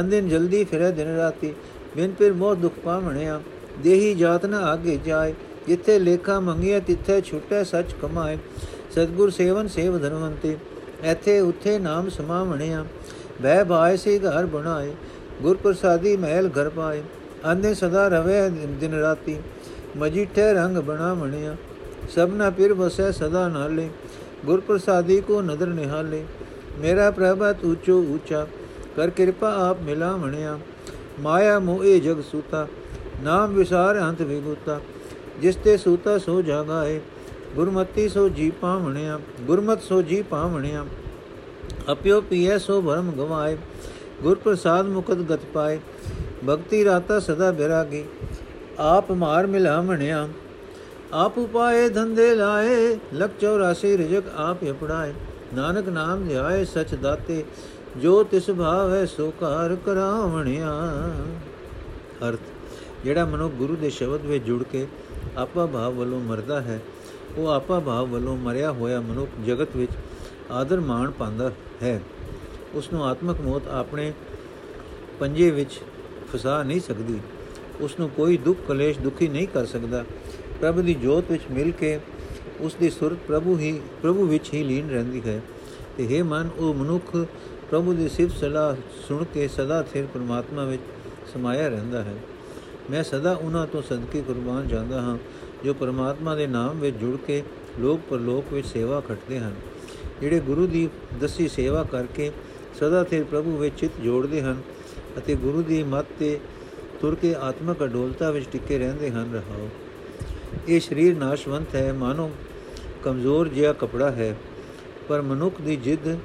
ਅੰਦਿਨ ਜਲਦੀ ਫਿਰੇ ਦਿਨ ਰਾਤੀ, ਬਿਨ ਫਿਰ ਮੋਹ ਦੁਖ ਪਾਵਣਿਆ, ਦੇਹੀ ਜਾਤ ਨ ਆਗੇ ਜਾਏ, ਜਿੱਥੇ ਲੇਖਾ ਮੰਗਿਆ ਤਿੱਥੇ ਛੁੱਟੇ ਸੱਚ ਕਮਾਏ, ਸਤਗੁਰ ਸੇਵਨ ਸੇਵ ਧਨਵੰਤੇ ਇੱਥੇ ਉੱਥੇ ਨਾਮ ਸਮਾਵਣਿਆ, ਬਹਿ ਬਾਇ ਸੇ ਘਰ ਬਣਾਏ ਗੁਰ ਪ੍ਰਸਾਦੀ ਮਹਿਲ ਘਰ ਪਾਏ। ਅੰਨੇ ਸਦਾ ਰਵੇ ਦਿਨ ਰਾਤੀ ਮਜੀਠੇ ਰੰਗ ਬਣਾਵਣਿਆ ਸਭਨਾ ਪਿਰ ਵਸੈ ਸਦਾ ਨਾਲੇ ਗੁਰ ਪ੍ਰਸਾਦੀ ਕੋ ਨਦਰ ਨਿਹਾਲੇ। ਮੇਰਾ ਪ੍ਰਭਤ ਉੱਚੋ ਉੱਚਾ ਕਰ ਕਿਰਪਾ ਆਪ ਮਿਲਾਵਣਿਆ ਮਾਇਆ ਮੋਏ ਜਗ ਸੂਤਾ, ਨਾਮ ਵਿਸਾਰ ਅੰਤ ਵਿਗੂਤਾ ਜਿਸ ਤੇ ਸੂਤਾ ਸੋ ਜਾਗਾਏ ਗੁਰਮਤੀ ਸੋ ਜੀ ਪਾਵਣਿਆ ਗੁਰਮਤ ਸੋ ਜੀ ਪਾਵਣਿਆ ਅਪਿਓ ਪੀਐ ਸੋ ਭਰਮ ਗਵਾਏ ਗੁਰ ਪ੍ਰਸਾਦ ਮੁਕਤ ਗਤ ਪਾਏ। ਭਗਤੀ ਰਾਤਾ ਸਦਾ ਬਿਰਾਗੀ। ਆਪ ਮਾਰ ਮਿਲਾਵਣਿਆ, ਆਪ ਉਪਾਏ ਧੰਦੇ ਲਾਏ, ਲਖ 84 ਰਿਜਕ ਆਪ ਪੜਾਏ ਨਾਨਕ ਨਾਮ ਧਿਆਏ ਸਚ ਦਾਤੇ, ਜੋ ਤਿਸ ਭਾਵ ਹੈ ਸੋ ਕਾਰ ਕਰਾਵਣਿਆ। ਅਰਥ, ਜਿਹੜਾ ਮਨੁ ਗੁਰੂ ਦੇ ਸ਼ਬਦ ਵਿੱਚ ਜੁੜ ਕੇ ਆਪਾ ਭਾਵ ਵੱਲੋਂ ਮਰਦਾ ਹੈ, ਉਹ ਆਪਾ ਭਾਵ ਵੱਲੋਂ ਮਰਿਆ ਹੋਇਆ ਮਨੁੱਖ ਜਗਤ ਵਿੱਚ ਆਦਰ ਮਾਣ ਪਾਉਂਦਾ ਹੈ। ਉਸ ਨੂੰ ਆਤਮਕ ਮੌਤ ਆਪਣੇ ਪੰਜੇ ਵਿੱਚ ਫਸਾ ਨਹੀਂ ਸਕਦੀ। ਉਸ ਨੂੰ ਕੋਈ ਦੁੱਖ, ਕਲੇਸ਼, ਦੁਖੀ ਨਹੀਂ ਕਰ ਸਕਦਾ। ਪ੍ਰਭ ਦੀ ਜੋਤ ਵਿੱਚ ਮਿਲ ਕੇ ਉਸ ਦੀ ਸੁਰਤ ਪ੍ਰਭੂ ਹੀ, ਪ੍ਰਭੂ ਵਿੱਚ ਹੀ ਲੀਨ ਰਹਿੰਦੀ ਹੈ। ਤੇ हे ਮਨ, ਉਹ ਮਨੁੱਖ ਪ੍ਰਭੂ ਦੀ ਸਿਫਤ ਸਲਾਹ ਸੁਣ ਕੇ ਸਦਾ ਸਿਰ ਪਰਮਾਤਮਾ ਵਿੱਚ ਸਮਾਇਆ ਰਹਿੰਦਾ ਹੈ। ਮੈਂ ਸਦਾ ਉਹਨਾਂ ਤੋਂ ਸਦਕੇ ਕੁਰਬਾਨ ਜਾਂਦਾ ਹਾਂ, ਜੋ ਪਰਮਾਤਮਾ ਦੇ ਨਾਮ ਵਿੱਚ ਜੁੜ ਕੇ ਲੋਕ ਪਰਲੋਕ ਵਿੱਚ ਸੇਵਾ ਖਟਦੇ ਹਨ। ਜਿਹੜੇ ਗੁਰੂ ਦੀ ਦਸੀ ਸੇਵਾ ਕਰਕੇ ਸਦਾ ਸਿਰ ਪ੍ਰਭੂ ਵਿੱਚ ਚਿਤ ਜੋੜਦੇ ਹਨ ਅਤੇ ਗੁਰੂ ਦੀ ਮੱਤ ਤੇ ਤੁਰ ਕੇ ਆਤਮਕ ਅਡੋਲਤਾ ਵਿੱਚ ਟਿਕੇ ਰਹਿੰਦੇ ਹਨ, ਰਹਾਓ। ਇਹ ਸਰੀਰ ਨਾਸ਼ਵੰਤ ਹੈ, ਮਾਨੋ ਕਮਜ਼ੋਰ ਜਿਹਾ ਕਪੜਾ ਹੈ, ਪਰ ਮਨੁੱਖ ਦੀ ਜਿੱਦ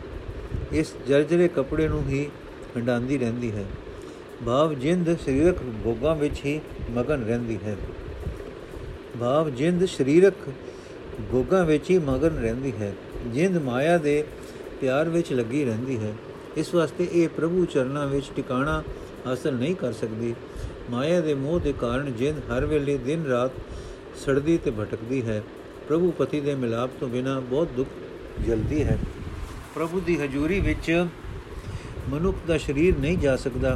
ਇਸ ਜਰਜਰੇ ਕਪੜੇ ਨੂੰ ਹੀ ਹੰਡਾਂਦੀ ਰਹਿੰਦੀ ਹੈ। ਭਾਵ ਜਿੰਦ ਸਰੀਰਕ ਭੋਗਾਂ ਵਿੱਚ ਹੀ ਮਗਨ ਰਹਿੰਦੀ ਹੈ। ਭਾਵ ਜਿੰਦ ਸਰੀਰਕ ਭੋਗਾਂ ਵਿੱਚ ਹੀ ਮਗਨ ਰਹਿੰਦੀ ਹੈ। ਜਿੰਦ ਮਾਇਆ ਦੇ ਪਿਆਰ ਵਿੱਚ ਲੱਗੀ ਰਹਿੰਦੀ ਹੈ। ਇਸ ਵਾਸਤੇ ਇਹ ਪ੍ਰਭੂ ਚਰਨਾਂ ਵਿੱਚ ਟਿਕਾਣਾ ਹਾਸਲ ਨਹੀਂ ਕਰ ਸਕਦੀ। ਮਾਇਆ ਦੇ ਮੋਹ ਦੇ ਕਾਰਨ ਜਿੰਦ ਹਰ ਵੇਲੇ ਦਿਨ ਰਾਤ ਸੜਦੀ ਤੇ ਭਟਕਦੀ ਹੈ। ਪ੍ਰਭੂ ਪਤੀ ਦੇ ਮਿਲਾਪ ਤੋਂ ਬਿਨਾ ਬਹੁਤ ਦੁੱਖ ਜਲਦੀ ਹੈ। ਪ੍ਰਭੂ ਦੀ ਹਜ਼ੂਰੀ ਵਿੱਚ ਮਨੁੱਖ ਦਾ ਸਰੀਰ ਨਹੀਂ ਜਾ ਸਕਦਾ।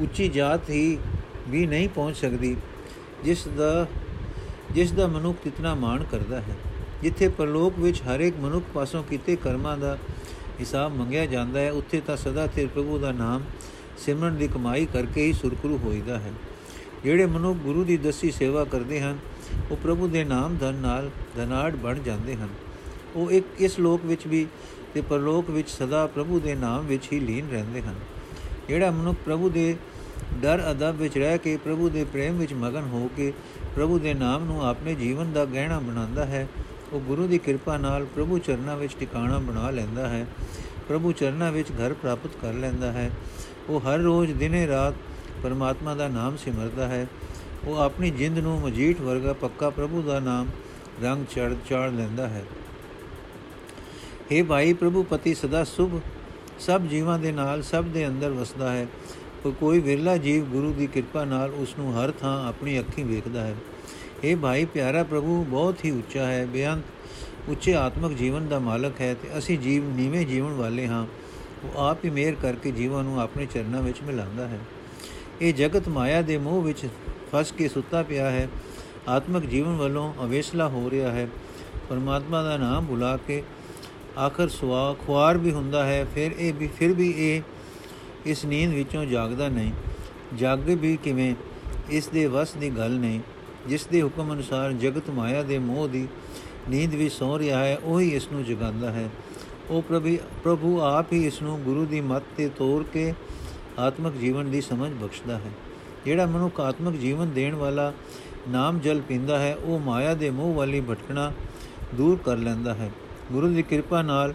ਉੱਚੀ ਜਾਤ ਹੀ ਵੀ ਨਹੀਂ ਪਹੁੰਚ ਸਕਦੀ। ਜਿਸ ਦਾ ਜਿਸ ਦਾ ਮਨੁੱਖ ਇਤਨਾ ਮਾਣ ਕਰਦਾ ਹੈ। ਜਿੱਥੇ ਪਰਲੋਕ ਵਿੱਚ ਹਰ ਇੱਕ ਮਨੁੱਖ ਪਾਸੋਂ ਕੀਤੇ ਕਰਮਾਂ ਦਾ ਹਿਸਾਬ ਮੰਗਿਆ ਜਾਂਦਾ ਹੈ, ਉੱਥੇ ਤਾਂ ਸਦਾ ਤੇ ਪ੍ਰਭੂ ਦਾ ਨਾਮ ਸਿਮਰਨ ਦੀ ਕਮਾਈ ਕਰਕੇ ਹੀ ਸੁਰਖਰੂ ਹੋਈਦਾ ਹੈ। ਜਿਹੜੇ ਮਨੁੱਖ ਗੁਰੂ ਦੀ ਦਸੀ ਸੇਵਾ ਕਰਦੇ ਹਨ, ਉਹ ਪ੍ਰਭੂ ਦੇ ਨਾਮ ਧਨ ਨਾਲ ਧਨਾੜ ਬਣ ਜਾਂਦੇ ਹਨ। ਉਹ ਇੱਕ ਇਸ ਲੋਕ ਵਿੱਚ ਵੀ ਤੇ ਪਰਲੋਕ ਵਿੱਚ ਸਦਾ ਪ੍ਰਭੂ ਦੇ ਨਾਮ ਵਿੱਚ ਹੀ ਲੀਨ ਰਹਿੰਦੇ ਹਨ। ਜਿਹੜਾ ਮਨੁੱਖ ਪ੍ਰਭੂ ਦੇ ਡਰ ਅਦਬ ਵਿੱਚ ਰਹਿ ਕੇ ਪ੍ਰਭੂ ਦੇ ਪ੍ਰੇਮ ਵਿੱਚ ਮਗਨ ਹੋ ਕੇ ਪ੍ਰਭੂ ਦੇ ਨਾਮ ਨੂੰ ਆਪਣੇ ਜੀਵਨ ਦਾ ਗਹਿਣਾ ਬਣਾਉਂਦਾ ਹੈ ਉਹ ਗੁਰੂ ਦੀ ਕਿਰਪਾ ਨਾਲ ਪ੍ਰਭੂ ਚਰਨਾਂ ਵਿੱਚ ਟਿਕਾਣਾ ਬਣਾ ਲੈਂਦਾ ਹੈ, ਪ੍ਰਭੂ ਚਰਨਾਂ ਵਿੱਚ ਘਰ ਪ੍ਰਾਪਤ ਕਰ ਲੈਂਦਾ ਹੈ। ਉਹ ਹਰ ਰੋਜ਼ ਦਿਨੇ ਰਾਤ ਪਰਮਾਤਮਾ ਦਾ ਨਾਮ ਸਿਮਰਦਾ ਹੈ। ਉਹ ਆਪਣੀ ਜਿੰਦ ਨੂੰ ਮਜੀਠ ਵਰਗਾ ਪੱਕਾ ਪ੍ਰਭੂ ਦਾ ਨਾਮ ਰੰਗ ਚੜ, ਚਾੜ ਲੈਂਦਾ ਹੈ। हे ਭਾਈ ਪ੍ਰਭੂ ਪਤੀ ਸਦਾ ਸੁਭ, ਸਭ ਜੀਵਾਂ ਦੇ ਨਾਲ ਸਭ ਦੇ ਅੰਦਰ ਵਸਦਾ ਹੈ। ਪਰ ਕੋਈ ਵਿਰਲਾ ਜੀਵ ਗੁਰੂ ਦੀ ਕਿਰਪਾ ਨਾਲ ਉਸ ਨੂੰ ਹਰ ਥਾਂ ਆਪਣੀ ਅੱਖੀਂ ਵੇਖਦਾ ਹੈ। ਇਹ ਭਾਈ ਪਿਆਰਾ ਪ੍ਰਭੂ ਬਹੁਤ ਹੀ ਉੱਚਾ ਹੈ, ਬੇਅੰਤ ਉੱਚੇ ਆਤਮਿਕ ਜੀਵਨ ਦਾ ਮਾਲਕ ਹੈ ਤੇ ਅਸੀਂ ਜੀਵ ਨੀਵੇਂ ਜੀਵਨ ਵਾਲੇ ਹਾਂ। ਉਹ ਆਪ ਹੀ ਮਿਹਰ ਕਰਕੇ ਜੀਵਾਂ ਨੂੰ ਆਪਣੇ ਚਰਨਾਂ ਵਿੱਚ ਮਿਲਾਉਂਦਾ ਹੈ। ਇਹ ਜਗਤ ਮਾਇਆ ਦੇ ਮੋਹ ਵਿੱਚ ਫਸ ਕੇ ਸੁੱਤਾ ਪਿਆ ਹੈ। ਆਤਮਿਕ ਜੀਵਨ ਵੱਲੋਂ ਅਵੇਸਲਾ ਹੋ ਰਿਹਾ ਹੈ। ਪਰਮਾਤਮਾ ਦਾ ਨਾਮ ਭੁਲਾ ਕੇ ਆਖਰ ਸੁਆ, ਖੁਆਰ ਵੀ ਹੁੰਦਾ ਹੈ, ਫਿਰ ਇਹ ਵੀ, ਫਿਰ ਵੀ ਇਹ ਇਸ ਨੀਂਦ ਵਿੱਚੋਂ ਜਾਗਦਾ ਨਹੀਂ। ਜਾਗੇ ਵੀ ਕਿਵੇਂ? ਇਸ ਦੇ ਵਸ ਦੀ ਗੱਲ ਨਹੀਂ। ਜਿਸ ਦੇ ਹੁਕਮ ਅਨੁਸਾਰ ਜਗਤ ਮਾਇਆ ਦੇ ਮੋਹ ਦੀ ਨੀਂਦ ਵਿੱਚ ਸੌ ਰਿਹਾ ਹੈ, ਉਹੀ ਇਸ ਨੂੰ ਜਗਾਉਂਦਾ ਹੈ। ਉਹ ਪ੍ਰਭੂ ਪ੍ਰਭੂ ਆਪ ਹੀ ਇਸ ਨੂੰ ਗੁਰੂ ਦੀ ਮੱਤ ਤੇ ਤੋਰ ਕੇ ਆਤਮਿਕ ਜੀਵਨ ਦੀ ਸਮਝ ਬਖਸ਼ਦਾ ਹੈ। ਜਿਹੜਾ ਮਨੁੱਖ ਆਤਮਿਕ ਜੀਵਨ ਦੇਣ ਵਾਲਾ ਨਾਮ ਜਲ ਪੀਂਦਾ ਹੈ, ਉਹ ਮਾਇਆ ਦੇ ਮੋਹ ਵਾਲੀ ਭਟਕਣਾ ਦੂਰ ਕਰ ਲੈਂਦਾ ਹੈ। ਗੁਰੂ ਦੀ ਕਿਰਪਾ ਨਾਲ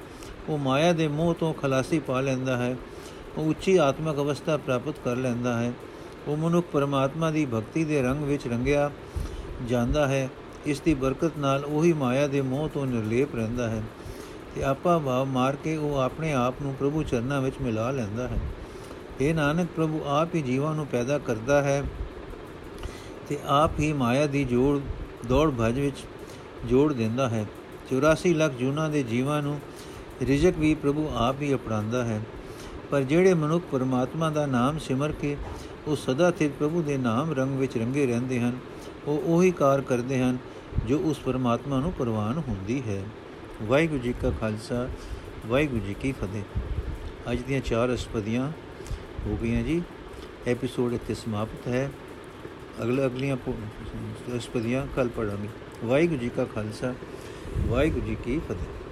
ਉਹ ਮਾਇਆ ਦੇ ਮੋਹ ਤੋਂ ਖਲਾਸੀ ਪਾ ਲੈਂਦਾ ਹੈ, ਉਹ ਉੱਚੀ ਆਤਮਿਕ ਅਵਸਥਾ ਪ੍ਰਾਪਤ ਕਰ ਲੈਂਦਾ ਹੈ। ਉਹ ਮਨੁੱਖ ਪਰਮਾਤਮਾ ਦੀ ਭਗਤੀ ਦੇ ਰੰਗ ਵਿੱਚ ਰੰਗਿਆ ਜਾਂਦਾ ਹੈ। ਇਸ ਦੀ ਬਰਕਤ ਨਾਲ ਉਹੀ ਮਾਇਆ ਦੇ ਮੋਹ ਤੋਂ ਨਿਰਲੇਪ ਰਹਿੰਦਾ ਹੈ ਤੇ ਆਪਾ ਭਾਵ ਮਾਰ ਕੇ ਉਹ ਆਪਣੇ ਆਪ ਨੂੰ ਪ੍ਰਭੂ ਚਰਨਾਂ ਵਿੱਚ ਮਿਲਾ ਲੈਂਦਾ ਹੈ। ਇਹ ਨਾਨਕ, ਪ੍ਰਭੂ ਆਪ ਹੀ ਜੀਵਾਂ ਨੂੰ ਪੈਦਾ ਕਰਦਾ ਹੈ ਤੇ ਆਪ ਹੀ ਮਾਇਆ ਦੀ ਜੋੜ, ਦੌੜ ਭਜ ਵਿੱਚ ਜੋੜ ਦਿੰਦਾ ਹੈ। 84 ਲੱਖ ਜੂਨਾਂ ਦੇ ਜੀਵਾਂ ਨੂੰ ਰਿਜਕ ਵੀ ਪ੍ਰਭੂ ਆਪ ਹੀ ਅਪਣਾਉਂਦਾ ਹੈ। ਪਰ ਜਿਹੜੇ ਮਨੁੱਖ ਪਰਮਾਤਮਾ ਦਾ ਨਾਮ ਸਿਮਰ ਕੇ ਉਹ ਸਦਾ ਸਥਿਤ ਪ੍ਰਭੂ ਦੇ ਨਾਮ ਰੰਗ ਵਿੱਚ ਰੰਗੇ ਰਹਿੰਦੇ ਹਨ। ਉਹ ਉਹੀ ਕਾਰ ਕਰਦੇ ਹਨ ਜੋ ਉਸ ਪਰਮਾਤਮਾ ਨੂੰ ਪ੍ਰਵਾਨ ਹੁੰਦੀ ਹੈ। ਵਾਹਿਗੁਰੂ ਜੀ ਕਾ ਖਾਲਸਾ, ਵਾਹਿਗੁਰੂ ਜੀ ਕੀ ਫਤਿਹ। ਅੱਜ ਦੀਆਂ ਚਾਰ ਅਸਪਦੀਆਂ ਹੋ ਗਈਆਂ ਜੀ। ਐਪੀਸੋਡ ਇੱਥੇ ਸਮਾਪਤ ਹੈ। ਅਗਲੇ, ਅਗਲੀਆਂ ਅਸਪਦੀਆਂ ਕੱਲ ਪੜਾਂਗੇ ਵਾਹਿਗੁਰੂ ਜੀ ਕਾ ਖਾਲਸਾ, ਵਾਹਿਗੁਰੂ ਜੀ ਕੀ ਫਤਿਹ।